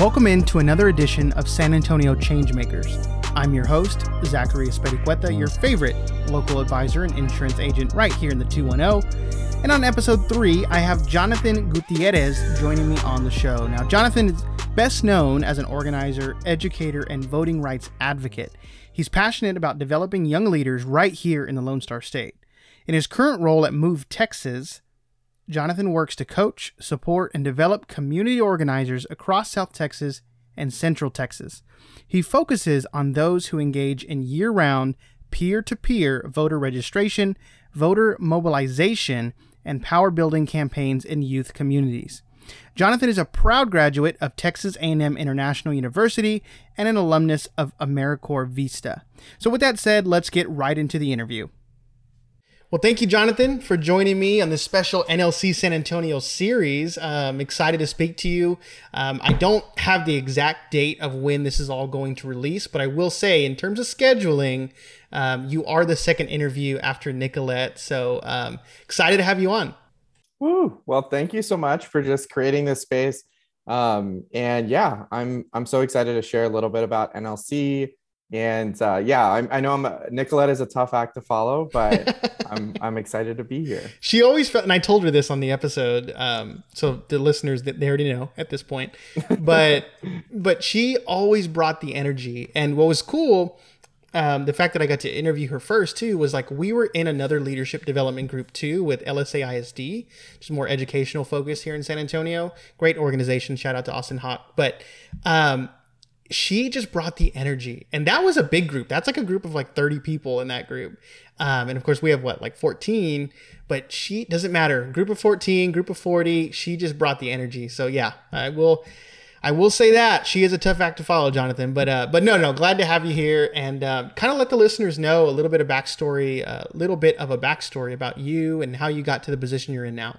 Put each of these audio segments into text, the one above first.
Welcome into another edition of San Antonio Changemakers. I'm your host, Zachary Espericueta, your favorite local advisor and insurance agent right here in the 210. And on episode three, I have Jonathan Gutierrez joining me on the show. Now, Jonathan is best known as an organizer, educator, and voting rights advocate. He's passionate about developing young leaders right here in the Lone Star State. In his current role at Move Texas, Jonathan works to coach, support, and develop community organizers across South Texas and Central Texas. He focuses on those who engage in year round, peer to peer voter registration, voter mobilization, and power building campaigns in youth communities. Jonathan is a proud graduate of Texas A&M International University and an alumnus of AmeriCorps Vista. So with that said, let's get right into the interview. Well, thank you, Jonathan, for joining me on this special NLC San Antonio series. Um, excited to speak to you. Um, I don't have the exact date of when this is all going to release, but I will say, in terms of scheduling, um, you are the second interview after Nicolette. So um, excited to have you on. Woo! Well, thank you so much for just creating this space. Um, and yeah, I'm I'm so excited to share a little bit about NLC and uh, yeah, I, I know I'm a, Nicolette is a tough act to follow, but I'm I'm excited to be here. She always felt, and I told her this on the episode, um, so the listeners that they already know at this point, but but she always brought the energy, and what was cool. Um, the fact that I got to interview her first too was like we were in another leadership development group too with LSA ISD, just more educational focus here in San Antonio. Great organization. Shout out to Austin Hawk. But um, she just brought the energy and that was a big group. That's like a group of like 30 people in that group. Um, and of course we have what like 14 but she doesn't matter. Group of 14 group of 40 she just brought the energy. So yeah i will i will say that. She is a tough act to follow jonathan but uh but no no glad to have you here and uh, kind of let the listeners know a little bit of backstory a little bit of a backstory about you and how you got to the position you're in now.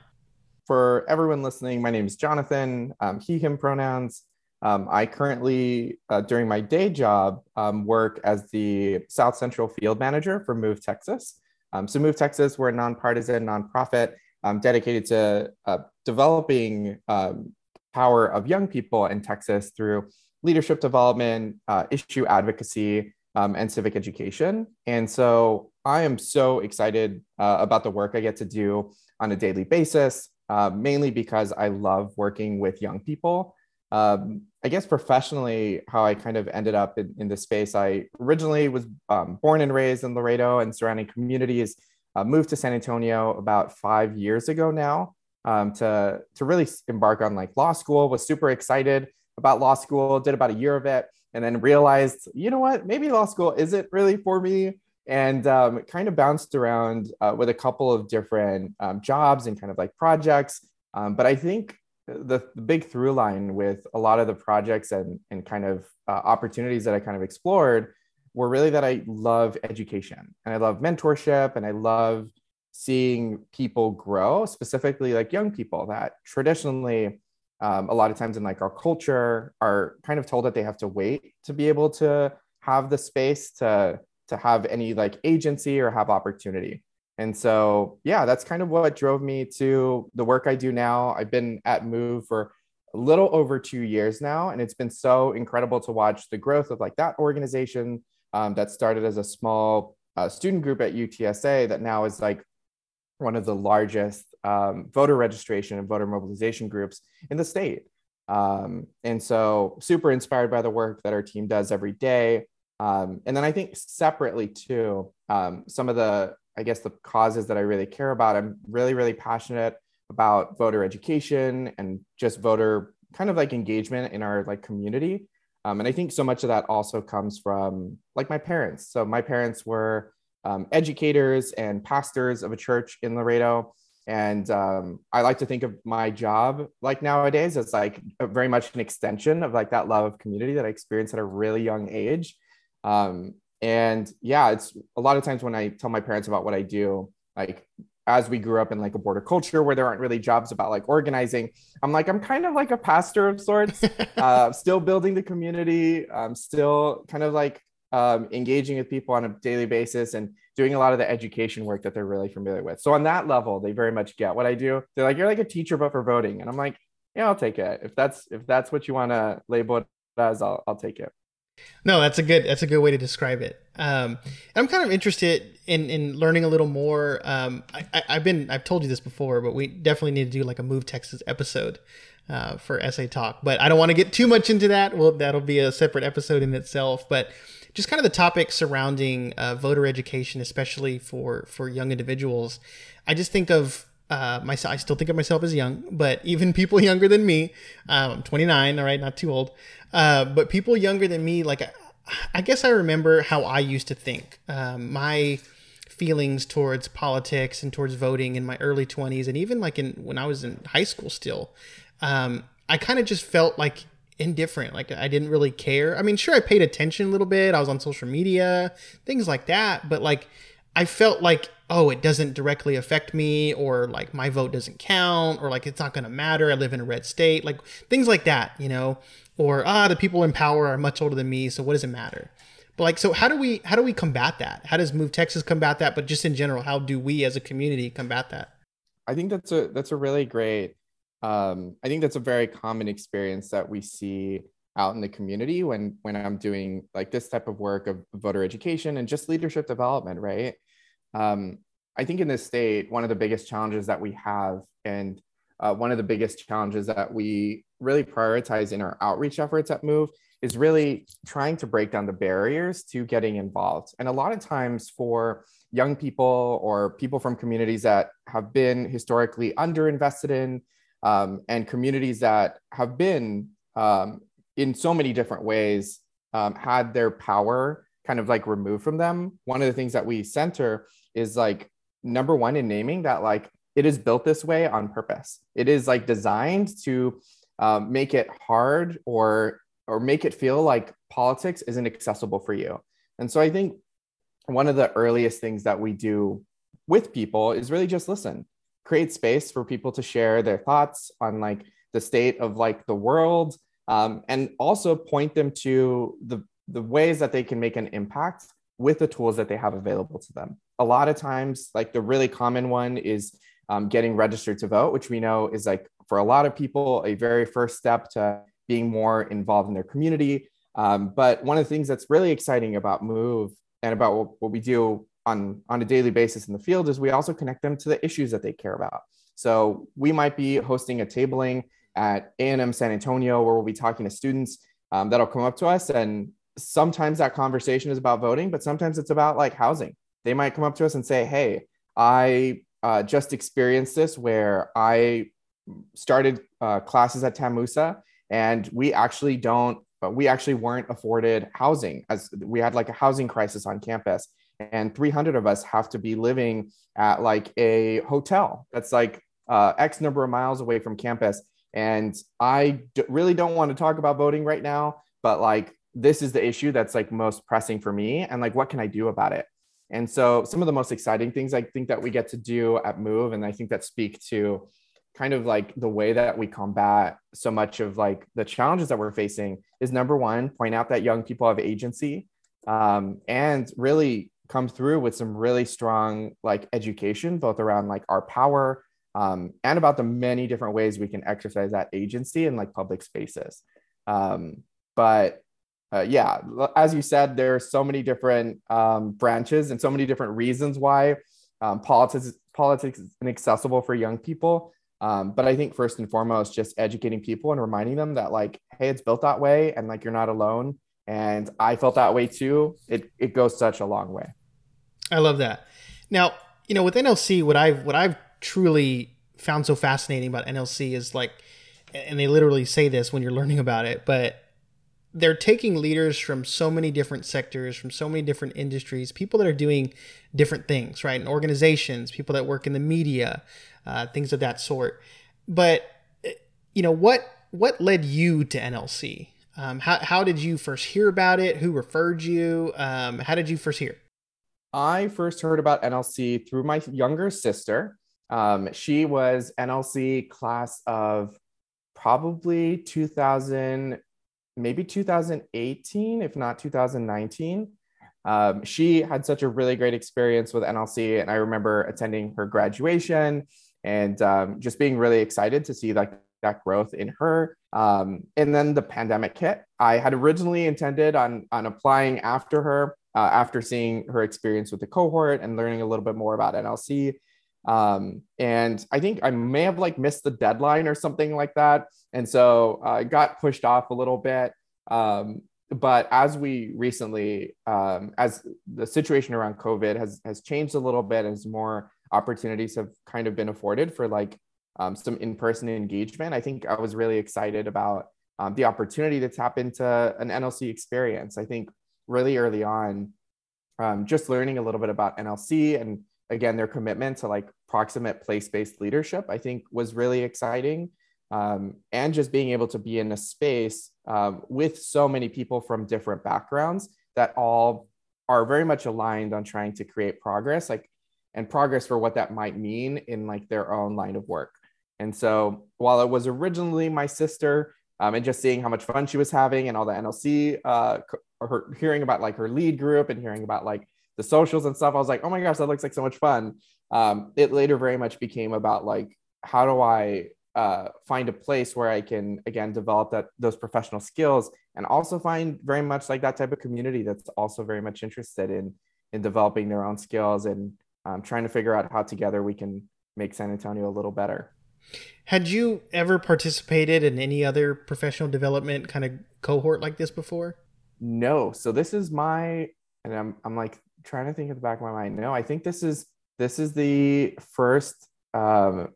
For everyone listening my name is jonathan. Um, he him pronouns um, I currently, uh, during my day job, um, work as the South Central Field Manager for Move Texas. Um, so, Move Texas, we're a nonpartisan nonprofit um, dedicated to uh, developing um, power of young people in Texas through leadership development, uh, issue advocacy, um, and civic education. And so, I am so excited uh, about the work I get to do on a daily basis, uh, mainly because I love working with young people um, I guess professionally, how I kind of ended up in, in this space. I originally was um, born and raised in Laredo and surrounding communities. Uh, moved to San Antonio about five years ago now um, to to really embark on like law school. Was super excited about law school. Did about a year of it, and then realized, you know what, maybe law school isn't really for me. And um, kind of bounced around uh, with a couple of different um, jobs and kind of like projects. Um, but I think the, the big through line with a lot of the projects and, and kind of uh, opportunities that I kind of explored were really that I love education and I love mentorship and I love seeing people grow, specifically like young people that traditionally, um, a lot of times in like our culture, are kind of told that they have to wait to be able to have the space to to have any like agency or have opportunity. And so, yeah, that's kind of what drove me to the work I do now. I've been at Move for a little over two years now, and it's been so incredible to watch the growth of like that organization um, that started as a small uh, student group at UTSA that now is like one of the largest um, voter registration and voter mobilization groups in the state. Um, and so, super inspired by the work that our team does every day. Um, and then I think separately too, um, some of the I guess the causes that I really care about. I'm really, really passionate about voter education and just voter kind of like engagement in our like community. Um, and I think so much of that also comes from like my parents. So my parents were um, educators and pastors of a church in Laredo. And um, I like to think of my job like nowadays as like very much an extension of like that love of community that I experienced at a really young age. Um, and yeah it's a lot of times when i tell my parents about what i do like as we grew up in like a border culture where there aren't really jobs about like organizing i'm like i'm kind of like a pastor of sorts uh, still building the community i'm still kind of like um, engaging with people on a daily basis and doing a lot of the education work that they're really familiar with so on that level they very much get what i do they're like you're like a teacher but for voting and i'm like Yeah, I'll take it. If that's if that's what you want to label it as, I'll I'll take it. No, that's a good that's a good way to describe it. Um, I'm kind of interested in in learning a little more. Um, I, have been I've told you this before, but we definitely need to do like a Move Texas episode uh, for essay Talk. But I don't want to get too much into that. Well, that'll be a separate episode in itself. But just kind of the topic surrounding uh, voter education, especially for for young individuals. I just think of uh, myself. I still think of myself as young, but even people younger than me, um, I'm 29. All right, not too old. Uh, but people younger than me, like I, I, guess I remember how I used to think. Um, my feelings towards politics and towards voting in my early 20s, and even like in when I was in high school, still, um, I kind of just felt like indifferent. Like I didn't really care. I mean, sure, I paid attention a little bit. I was on social media, things like that. But like, I felt like, oh, it doesn't directly affect me, or like my vote doesn't count, or like it's not going to matter. I live in a red state, like things like that, you know, or ah, the people in power are much older than me, so what does it matter? But like, so how do we how do we combat that? How does Move Texas combat that? But just in general, how do we as a community combat that? I think that's a that's a really great um, I think that's a very common experience that we see out in the community when when I'm doing like this type of work of voter education and just leadership development, right? Um, I think in this state, one of the biggest challenges that we have, and uh, one of the biggest challenges that we really prioritize in our outreach efforts at Move, is really trying to break down the barriers to getting involved. And a lot of times for young people or people from communities that have been historically underinvested in, um, and communities that have been um, in so many different ways um, had their power kind of like removed from them. One of the things that we center is like number one in naming that like it is built this way on purpose. It is like designed to um, make it hard or or make it feel like politics isn't accessible for you. And so i think one of the earliest things that we do with people is really just listen create space for people to share their thoughts on like the state of like the world um, and also point them to the the ways that they can make an impact with the tools that they have available to them a lot of times like the really common one is um, getting registered to vote which we know is like for a lot of people a very first step to being more involved in their community um, but one of the things that's really exciting about move and about what, what we do on, on a daily basis in the field is we also connect them to the issues that they care about. So we might be hosting a tabling at A&M San Antonio where we'll be talking to students um, that'll come up to us and sometimes that conversation is about voting, but sometimes it's about like housing. They might come up to us and say, hey, I uh, just experienced this where I started uh, classes at Tamusa and we actually don't, but we actually weren't afforded housing as we had like a housing crisis on campus and 300 of us have to be living at like a hotel that's like uh, X number of miles away from campus. And I d- really don't want to talk about voting right now, but like this is the issue that's like most pressing for me. And like, what can I do about it? And so, some of the most exciting things I think that we get to do at Move, and I think that speak to kind of like the way that we combat so much of like the challenges that we're facing is number one, point out that young people have agency um, and really come through with some really strong like education, both around like our power um, and about the many different ways we can exercise that agency in like public spaces. Um, but uh, yeah, as you said, there are so many different um, branches and so many different reasons why um, politics politics is inaccessible for young people. Um, but I think first and foremost, just educating people and reminding them that like, hey, it's built that way, and like you're not alone. And I felt that way too. It it goes such a long way. I love that. Now, you know, with NLC, what I've what I've truly found so fascinating about NLC is like, and they literally say this when you're learning about it, but they're taking leaders from so many different sectors, from so many different industries, people that are doing different things, right? And organizations, people that work in the media, uh, things of that sort. But you know what what led you to NLC? Um, how how did you first hear about it? Who referred you? Um, how did you first hear? I first heard about NLC through my younger sister. Um, she was NLC class of probably 2000, maybe 2018, if not 2019. Um, she had such a really great experience with NLC, and I remember attending her graduation and um, just being really excited to see like that growth in her. Um, and then the pandemic hit. I had originally intended on on applying after her, uh, after seeing her experience with the cohort and learning a little bit more about NLC. Um, and I think I may have like missed the deadline or something like that, and so I uh, got pushed off a little bit. Um, but as we recently, um, as the situation around COVID has has changed a little bit, as more opportunities have kind of been afforded for like um, some in-person engagement, I think I was really excited about um, the opportunity to tap into an NLC experience. I think really early on, um, just learning a little bit about NLC and again their commitment to like proximate place-based leadership, I think was really exciting. Um, and just being able to be in a space um, with so many people from different backgrounds that all are very much aligned on trying to create progress like and progress for what that might mean in like their own line of work. And so while it was originally my sister um, and just seeing how much fun she was having and all the nlc uh, her hearing about like her lead group and hearing about like the socials and stuff i was like oh my gosh that looks like so much fun um, it later very much became about like how do i uh, find a place where I can again develop that those professional skills and also find very much like that type of community that's also very much interested in in developing their own skills and um, trying to figure out how together we can make San Antonio a little better. Had you ever participated in any other professional development kind of cohort like this before? No. So this is my and I'm I'm like trying to think at the back of my mind. No, I think this is this is the first um,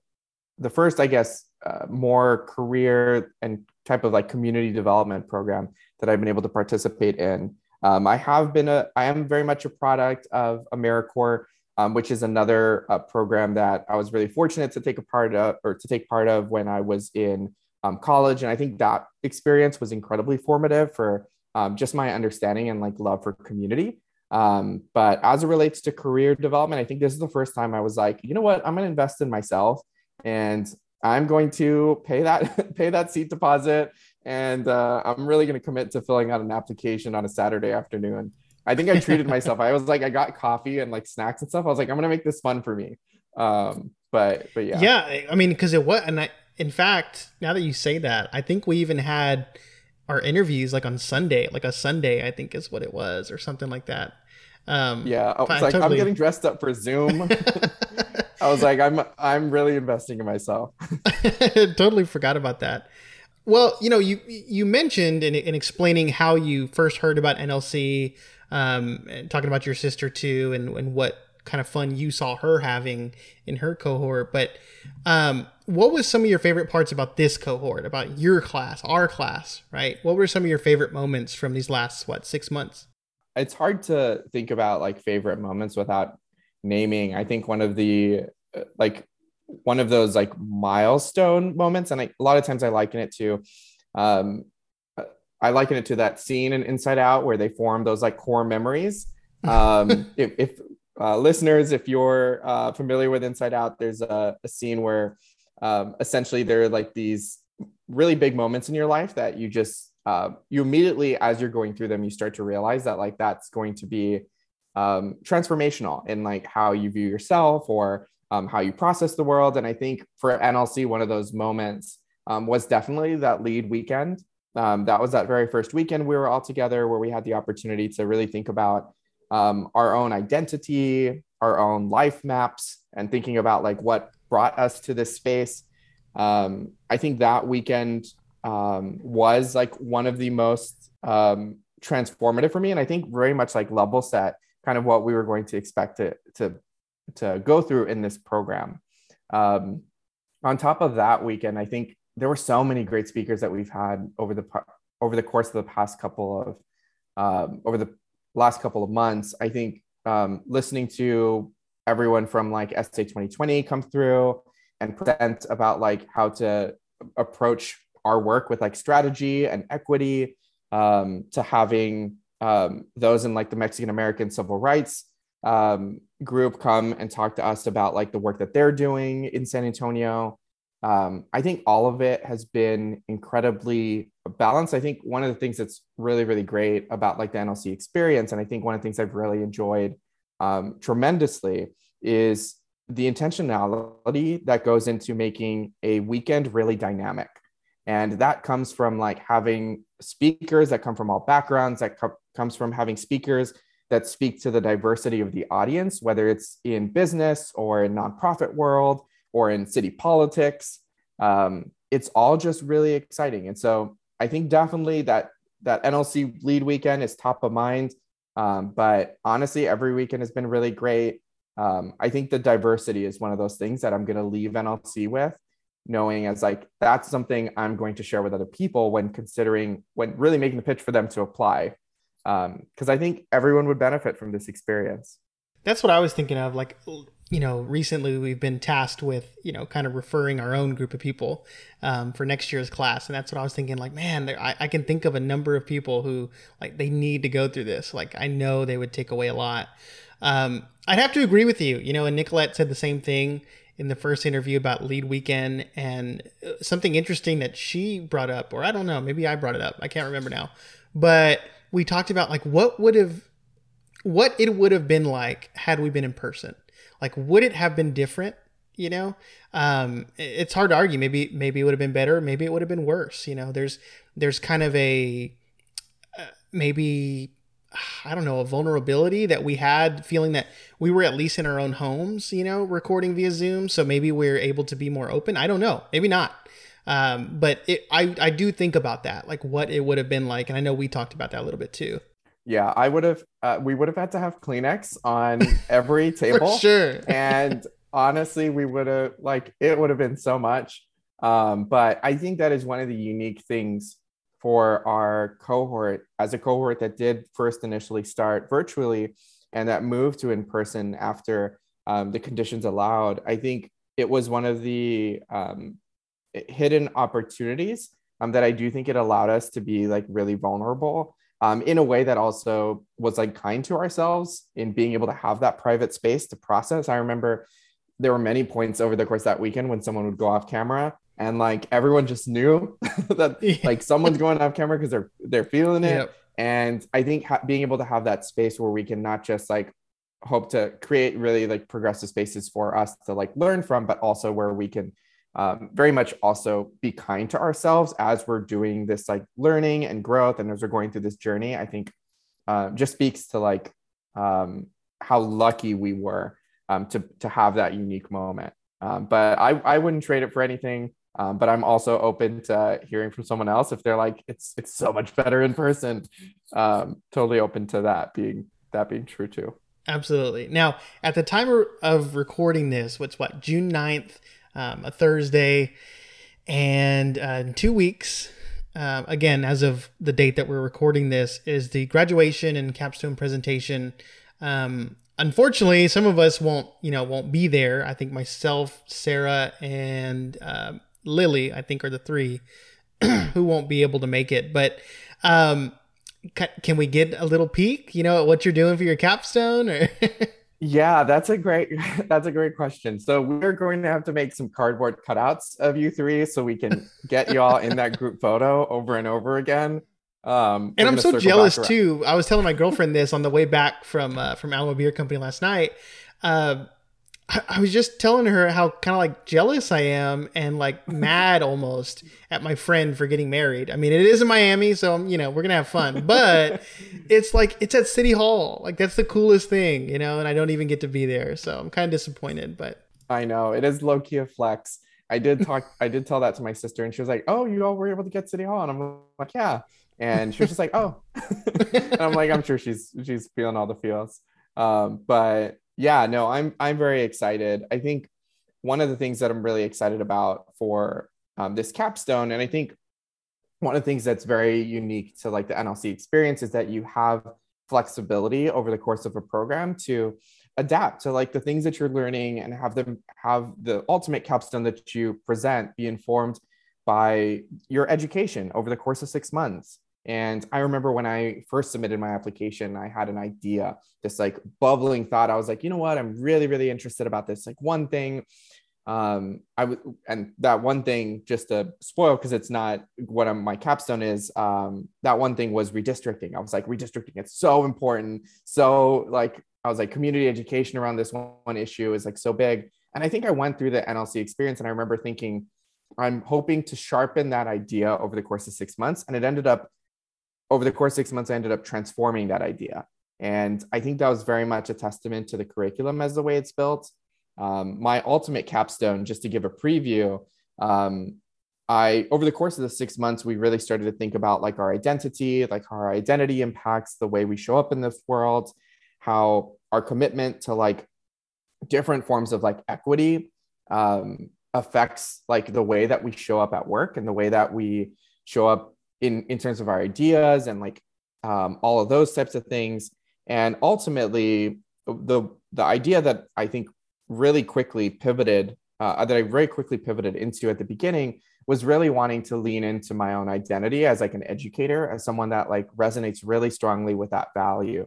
the first, I guess, uh, more career and type of like community development program that I've been able to participate in. Um, I have been a, I am very much a product of AmeriCorps, um, which is another uh, program that I was really fortunate to take a part of or to take part of when I was in um, college. And I think that experience was incredibly formative for um, just my understanding and like love for community. Um, but as it relates to career development, I think this is the first time I was like, you know what, I'm going to invest in myself and I'm going to pay that pay that seat deposit, and uh, I'm really going to commit to filling out an application on a Saturday afternoon. I think I treated myself. I was like, I got coffee and like snacks and stuff. I was like, I'm going to make this fun for me. Um, but but yeah, yeah. I mean, because it was, and I, in fact, now that you say that, I think we even had our interviews like on Sunday, like a Sunday, I think is what it was, or something like that. Um, yeah, I was like, totally... I'm getting dressed up for Zoom. I was like, I'm I'm really investing in myself. totally forgot about that. Well, you know, you you mentioned in, in explaining how you first heard about NLC, um, and talking about your sister too, and and what kind of fun you saw her having in her cohort. But um, what was some of your favorite parts about this cohort, about your class, our class, right? What were some of your favorite moments from these last what six months? it's hard to think about like favorite moments without naming. I think one of the uh, like one of those like milestone moments, and I, a lot of times I liken it to, um, I liken it to that scene in Inside Out where they form those like core memories. Um, if, if uh, listeners, if you're uh, familiar with Inside Out, there's a, a scene where um, essentially there are like these really big moments in your life that you just uh, you immediately as you're going through them you start to realize that like that's going to be um, transformational in like how you view yourself or um, how you process the world. And i think for nlc one of those moments um, was definitely that lead weekend. Um, that was that very first weekend we were all together where we had the opportunity to really think about um, our own identity our own life maps and thinking about like what brought us to this space um, i think that weekend um, was like one of the most um, transformative for me, and I think very much like level set kind of what we were going to expect to to to go through in this program. Um, on top of that weekend, I think there were so many great speakers that we've had over the over the course of the past couple of um, over the last couple of months. I think um, listening to everyone from like SA 2020 come through and present about like how to approach our work with like strategy and equity um, to having um, those in like the Mexican American civil rights um, group come and talk to us about like the work that they're doing in San Antonio. Um, I think all of it has been incredibly balanced. I think one of the things that's really, really great about like the NLC experience, and I think one of the things I've really enjoyed um, tremendously is the intentionality that goes into making a weekend really dynamic. And that comes from like having speakers that come from all backgrounds, that co- comes from having speakers that speak to the diversity of the audience, whether it's in business or in nonprofit world or in city politics. Um, it's all just really exciting. And so I think definitely that that NLC lead weekend is top of mind. Um, but honestly, every weekend has been really great. Um, I think the diversity is one of those things that I'm going to leave NLC with, knowing as like that's something I'm going to share with other people when considering when really making the pitch for them to apply because um, I think everyone would benefit from this experience. That's what I was thinking of. Like, you know, recently we've been tasked with, you know, kind of referring our own group of people um, for next year's class. And that's what I was thinking. Like, man, I, I can think of a number of people who, like, they need to go through this. Like, I know they would take away a lot. Um, I'd have to agree with you. You know, and Nicolette said the same thing in the first interview about lead weekend and uh, something interesting that she brought up, or I don't know, maybe I brought it up. I can't remember now. But we talked about like what would have what it would have been like had we been in person. Like would it have been different? You know, um, it's hard to argue. Maybe maybe it would have been better. Maybe it would have been worse. You know, there's there's kind of a uh, maybe I don't know, a vulnerability that we had feeling that we were at least in our own homes, you know, recording via Zoom. So maybe we're able to be more open. I don't know. Maybe not. Um, but it, I, I do think about that, like what it would have been like. And I know we talked about that a little bit too. Yeah, I would have, uh, we would have had to have Kleenex on every table. sure. and honestly, we would have, like, it would have been so much. Um, but I think that is one of the unique things for our cohort as a cohort that did first initially start virtually and that moved to in person after um, the conditions allowed. I think it was one of the um, hidden opportunities um, that I do think it allowed us to be like really vulnerable um, in a way that also was like kind to ourselves in being able to have that private space to process. I remember there were many points over the course that weekend when someone would go off camera and like everyone just knew that like someone's going off camera because they're they're feeling it. Yep. And I think ha- being able to have that space where we can not just like hope to create really like progressive spaces for us to like learn from, but also where we can um, very much also be kind to ourselves as we're doing this like learning and growth and as we're going through this journey. I think uh, just speaks to like um, how lucky we were um, to, to have that unique moment. Um, but I, I wouldn't trade it for anything. Um, but i'm also open to hearing from someone else if they're like it's it's so much better in person. Um, totally open to that being that being true too. Absolutely. Now at the time of recording this what's what june 9th um, a Thursday, and uh, in two weeks, uh, again, as of the date that we're recording this, is the graduation and capstone presentation. Um, unfortunately, some of us won't, you know, won't be there. I think myself, Sarah, and uh, Lily, I think, are the three who won't be able to make it. But um, can we get a little peek? You know, what you're doing for your capstone? Or Yeah, that's a great that's a great question. So we're going to have to make some cardboard cutouts of you three so we can get you all in that group photo over and over again. Um, and I'm so jealous too. I was telling my girlfriend this on the way back from uh, from Alamo Beer Company last night. Uh, I, was just telling her how kind of like jealous I am and like mad almost at my friend for getting married. I mean, it is in Miami, so you know we're gonna have fun, but it's like it's at City Hall. Like that's the coolest thing, you know, and I don't even get to be there, so I'm kind of disappointed. But I know it is low key a flex. I did talk. I did tell that to my sister, and she was like, "Oh, you all were able to get City Hall," and I'm like, "Yeah." And she was just like, "Oh," and I'm like, "I'm sure she's she's feeling all the feels." Um, but yeah, no, I'm I'm very excited. I think one of the things that I'm really excited about for um, this capstone, and I think one of the things that's very unique to like the NLC experience is that you have flexibility over the course of a program to adapt to like the things that you're learning and have them have the ultimate capstone that you present be informed by your education over the course of six months and I remember when I first submitted my application, I had an idea, this like bubbling thought. I was like, you know what? I'm really, really interested about this. Like one thing, um, I would, and that one thing, just to spoil, because it's not what I'm, my capstone is. Um, that one thing was redistricting. I was like, redistricting, it's so important. So like, I was like, community education around this one, one issue is like so big. And I think I went through the NLC experience and I remember thinking, I'm hoping to sharpen that idea over the course of six months. And it ended up, over the course of six months, I ended up transforming that idea. And I think that was very much a testament to the curriculum as the way it's built. Um, my ultimate capstone, just to give a preview, um, I over the course of the six months, we really started to think about like our identity, like how our identity impacts the way we show up in this world, how our commitment to like different forms of like equity um, affects like the way that we show up at work and the way that we show up in in terms of our ideas and like um, all of those types of things. And ultimately, the the idea that I think really quickly pivoted, uh, that I very quickly pivoted into at the beginning was really wanting to lean into my own identity as like an educator, as someone that like resonates really strongly with that value.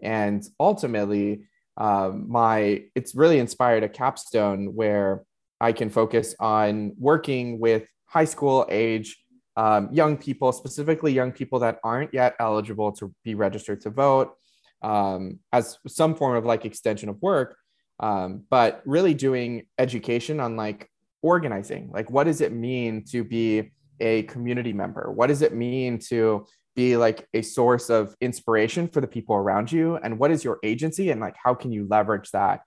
And ultimately, um, my it's really inspired a capstone where I can focus on working with high school age um, young people, specifically young people that aren't yet eligible to be registered to vote, um, as some form of like extension of work um, but really doing education on like organizing. Like what does it mean to be a community member? What does it mean to be like a source of inspiration for the people around you? And what is your agency? And like how can you leverage that?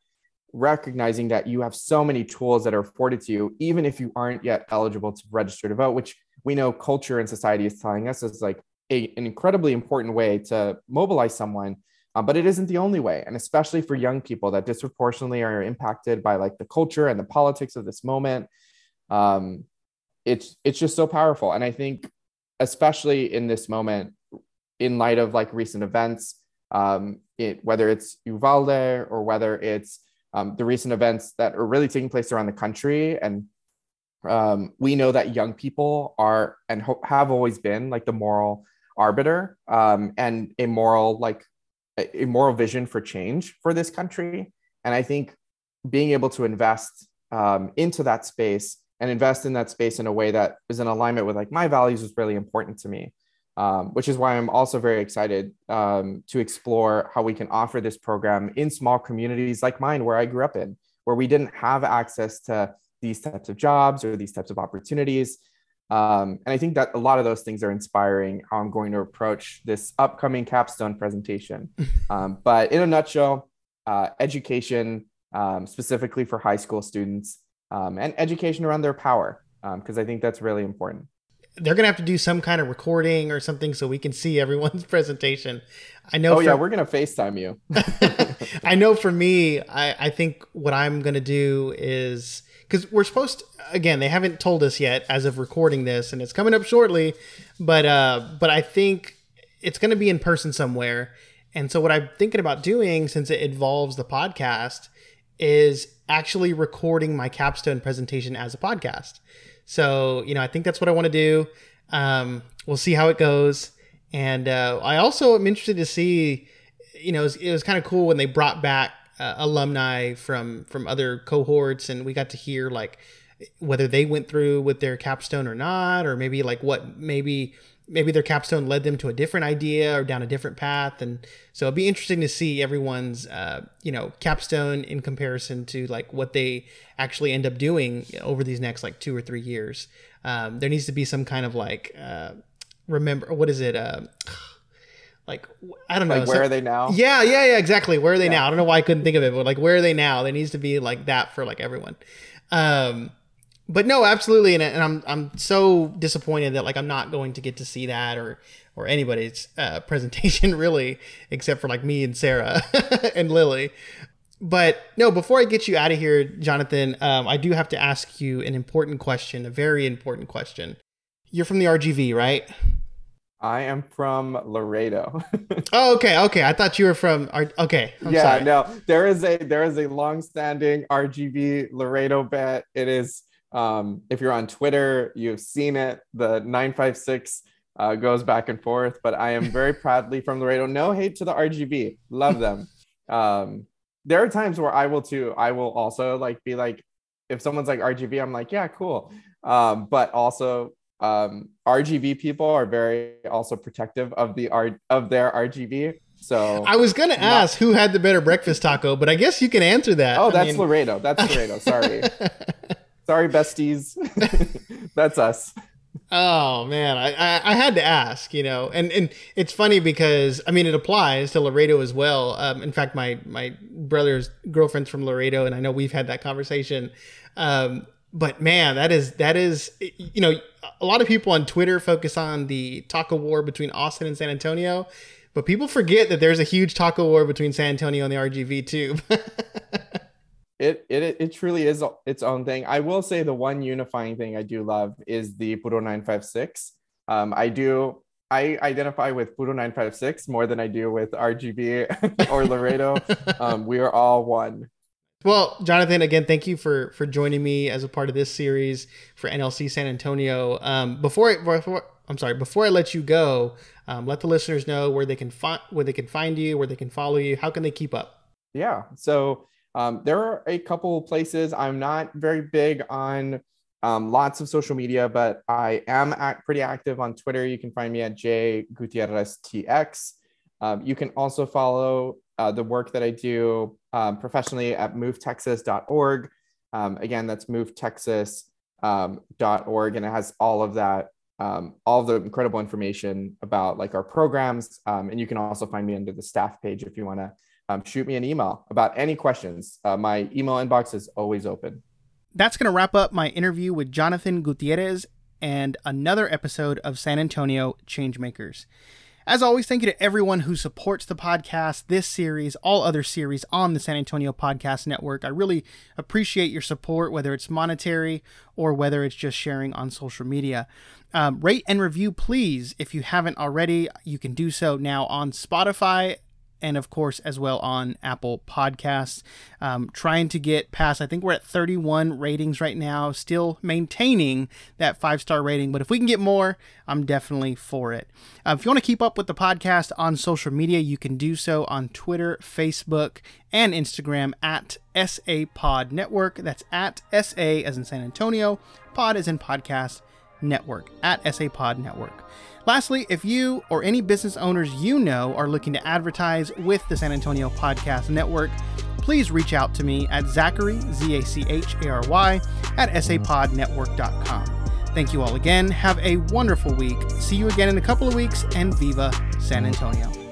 Recognizing that you have so many tools that are afforded to you even if you aren't yet eligible to register to vote which we know culture and society is telling us is like a, an incredibly important way to mobilize someone uh, but it isn't the only way and especially for young people that disproportionately are impacted by like the culture and the politics of this moment um, it's it's just so powerful and i think especially in this moment in light of like recent events um, it, whether it's uvalde or whether it's um, the recent events that are really taking place around the country and um, we know that young people are and ho- have always been like the moral arbiter um, and a moral like a moral vision for change for this country. And I think being able to invest um, into that space and invest in that space in a way that is in alignment with like my values is really important to me. Um, which is why I'm also very excited um, to explore how we can offer this program in small communities like mine, where I grew up in, where we didn't have access to these types of jobs or these types of opportunities. Um, and I think that a lot of those things are inspiring how I'm going to approach this upcoming capstone presentation. Um, but in a nutshell, uh, education, um, specifically for high school students, um, and education around their power, because um, I think that's really important. They're gonna have to do some kind of recording or something so we can see everyone's presentation. I know. Oh for, yeah, we're gonna Facetime you. I know. For me, I, I think what I'm gonna do is because we're supposed to, again they haven't told us yet as of recording this and it's coming up shortly but uh but i think it's going to be in person somewhere. And so what i'm thinking about doing since it involves the podcast is actually recording my capstone presentation as a podcast. So you know i think that's what i want to do. Um we'll see how it goes. And uh, i also am interested to see you know it was, was kind of cool when they brought back uh, alumni from from other cohorts, and we got to hear like whether they went through with their capstone or not, or maybe like what maybe maybe their capstone led them to a different idea or down a different path. And so it'd be interesting to see everyone's uh, you know capstone in comparison to like what they actually end up doing over these next like two or three years. Um, there needs to be some kind of like uh, remember what is it? Uh, like I don't know. Like where so, are they now? Yeah, yeah, yeah, exactly. Where are they yeah. now? I don't know why I couldn't think of it, but like where are they now? There needs to be like that for like everyone. Um, but no, absolutely, and, and I'm I'm so disappointed that like I'm not going to get to see that or or anybody's uh, presentation really, except for like me and Sarah and Lily. But no, before I get you out of here, Jonathan, um, I do have to ask you an important question, a very important question. You're from the RGV, right? I am from Laredo. oh, okay, okay. I thought you were from. Okay, I'm yeah, sorry. no. There is a there is a long-standing RGV Laredo bet. It is. Um, if you're on Twitter, you've seen it. The nine five six uh, goes back and forth. But I am very proudly from Laredo. No hate to the RGV. Love them. um, there are times where I will too. I will also like be like, if someone's like RGV, I'm like, yeah, cool. Um, but also um, RGV people are very also protective of the art of their RGV. So I was gonna ask who had the better breakfast taco, but I guess you can answer that. Oh, I that's mean- Laredo. That's Laredo. Sorry. Sorry, besties. that's us. Oh man, I, I I had to ask, you know, and and it's funny because I mean it applies to Laredo as well. Um, in fact, my my brother's girlfriend's from Laredo, and I know we've had that conversation. Um, but man, that is that is you know a lot of people on Twitter focus on the taco war between Austin and San Antonio, but people forget that there's a huge taco war between San Antonio and the RGV too. It, it it truly is its own thing. I will say the one unifying thing I do love is the Puro 956. Um, I do I identify with Puro 956 more than I do with RGV or Laredo. um, we are all one. Well, Jonathan, again, thank you for for joining me as a part of this series for NLC San Antonio. Um, before, I, before I'm sorry, before I let you go, um, let the listeners know where they can find where they can find you, where they can follow you. How can they keep up? Yeah. So um, there are a couple places. I'm not very big on um, lots of social media, but I am act- pretty active on Twitter. You can find me at J Gutierrez TX. Um, you can also follow uh, the work that I do um, professionally at movetexas.org. Um, again, that's movetexas.org, and it has all of that, um, all of the incredible information about like our programs. Um, and you can also find me under the staff page if you want to um, shoot me an email about any questions. Uh, my email inbox is always open. That's going to wrap up my interview with Jonathan Gutierrez and another episode of San Antonio Changemakers. As always, thank you to everyone who supports the podcast, this series, all other series on the San Antonio Podcast Network. I really appreciate your support, whether it's monetary or whether it's just sharing on social media. Um, rate and review, please. If you haven't already, you can do so now on Spotify and of course as well on Apple Podcasts. Um, trying to get past, I think we're at 31 ratings right now, still maintaining that five star rating. But if we can get more, I'm definitely for it. Uh, if you want to keep up with the podcast on social media, you can do so on Twitter, Facebook, and Instagram at SA Pod Network. That's at SA as in San Antonio, Pod as in podcast network at SA Pod Network. Lastly, if you or any business owners you know are looking to advertise with the San Antonio Podcast Network, please reach out to me at Zachary, Z A C H A R Y, at sapodnetwork.com. Thank you all again. have a wonderful week. See you again in a couple of weeks, and Viva San Antonio.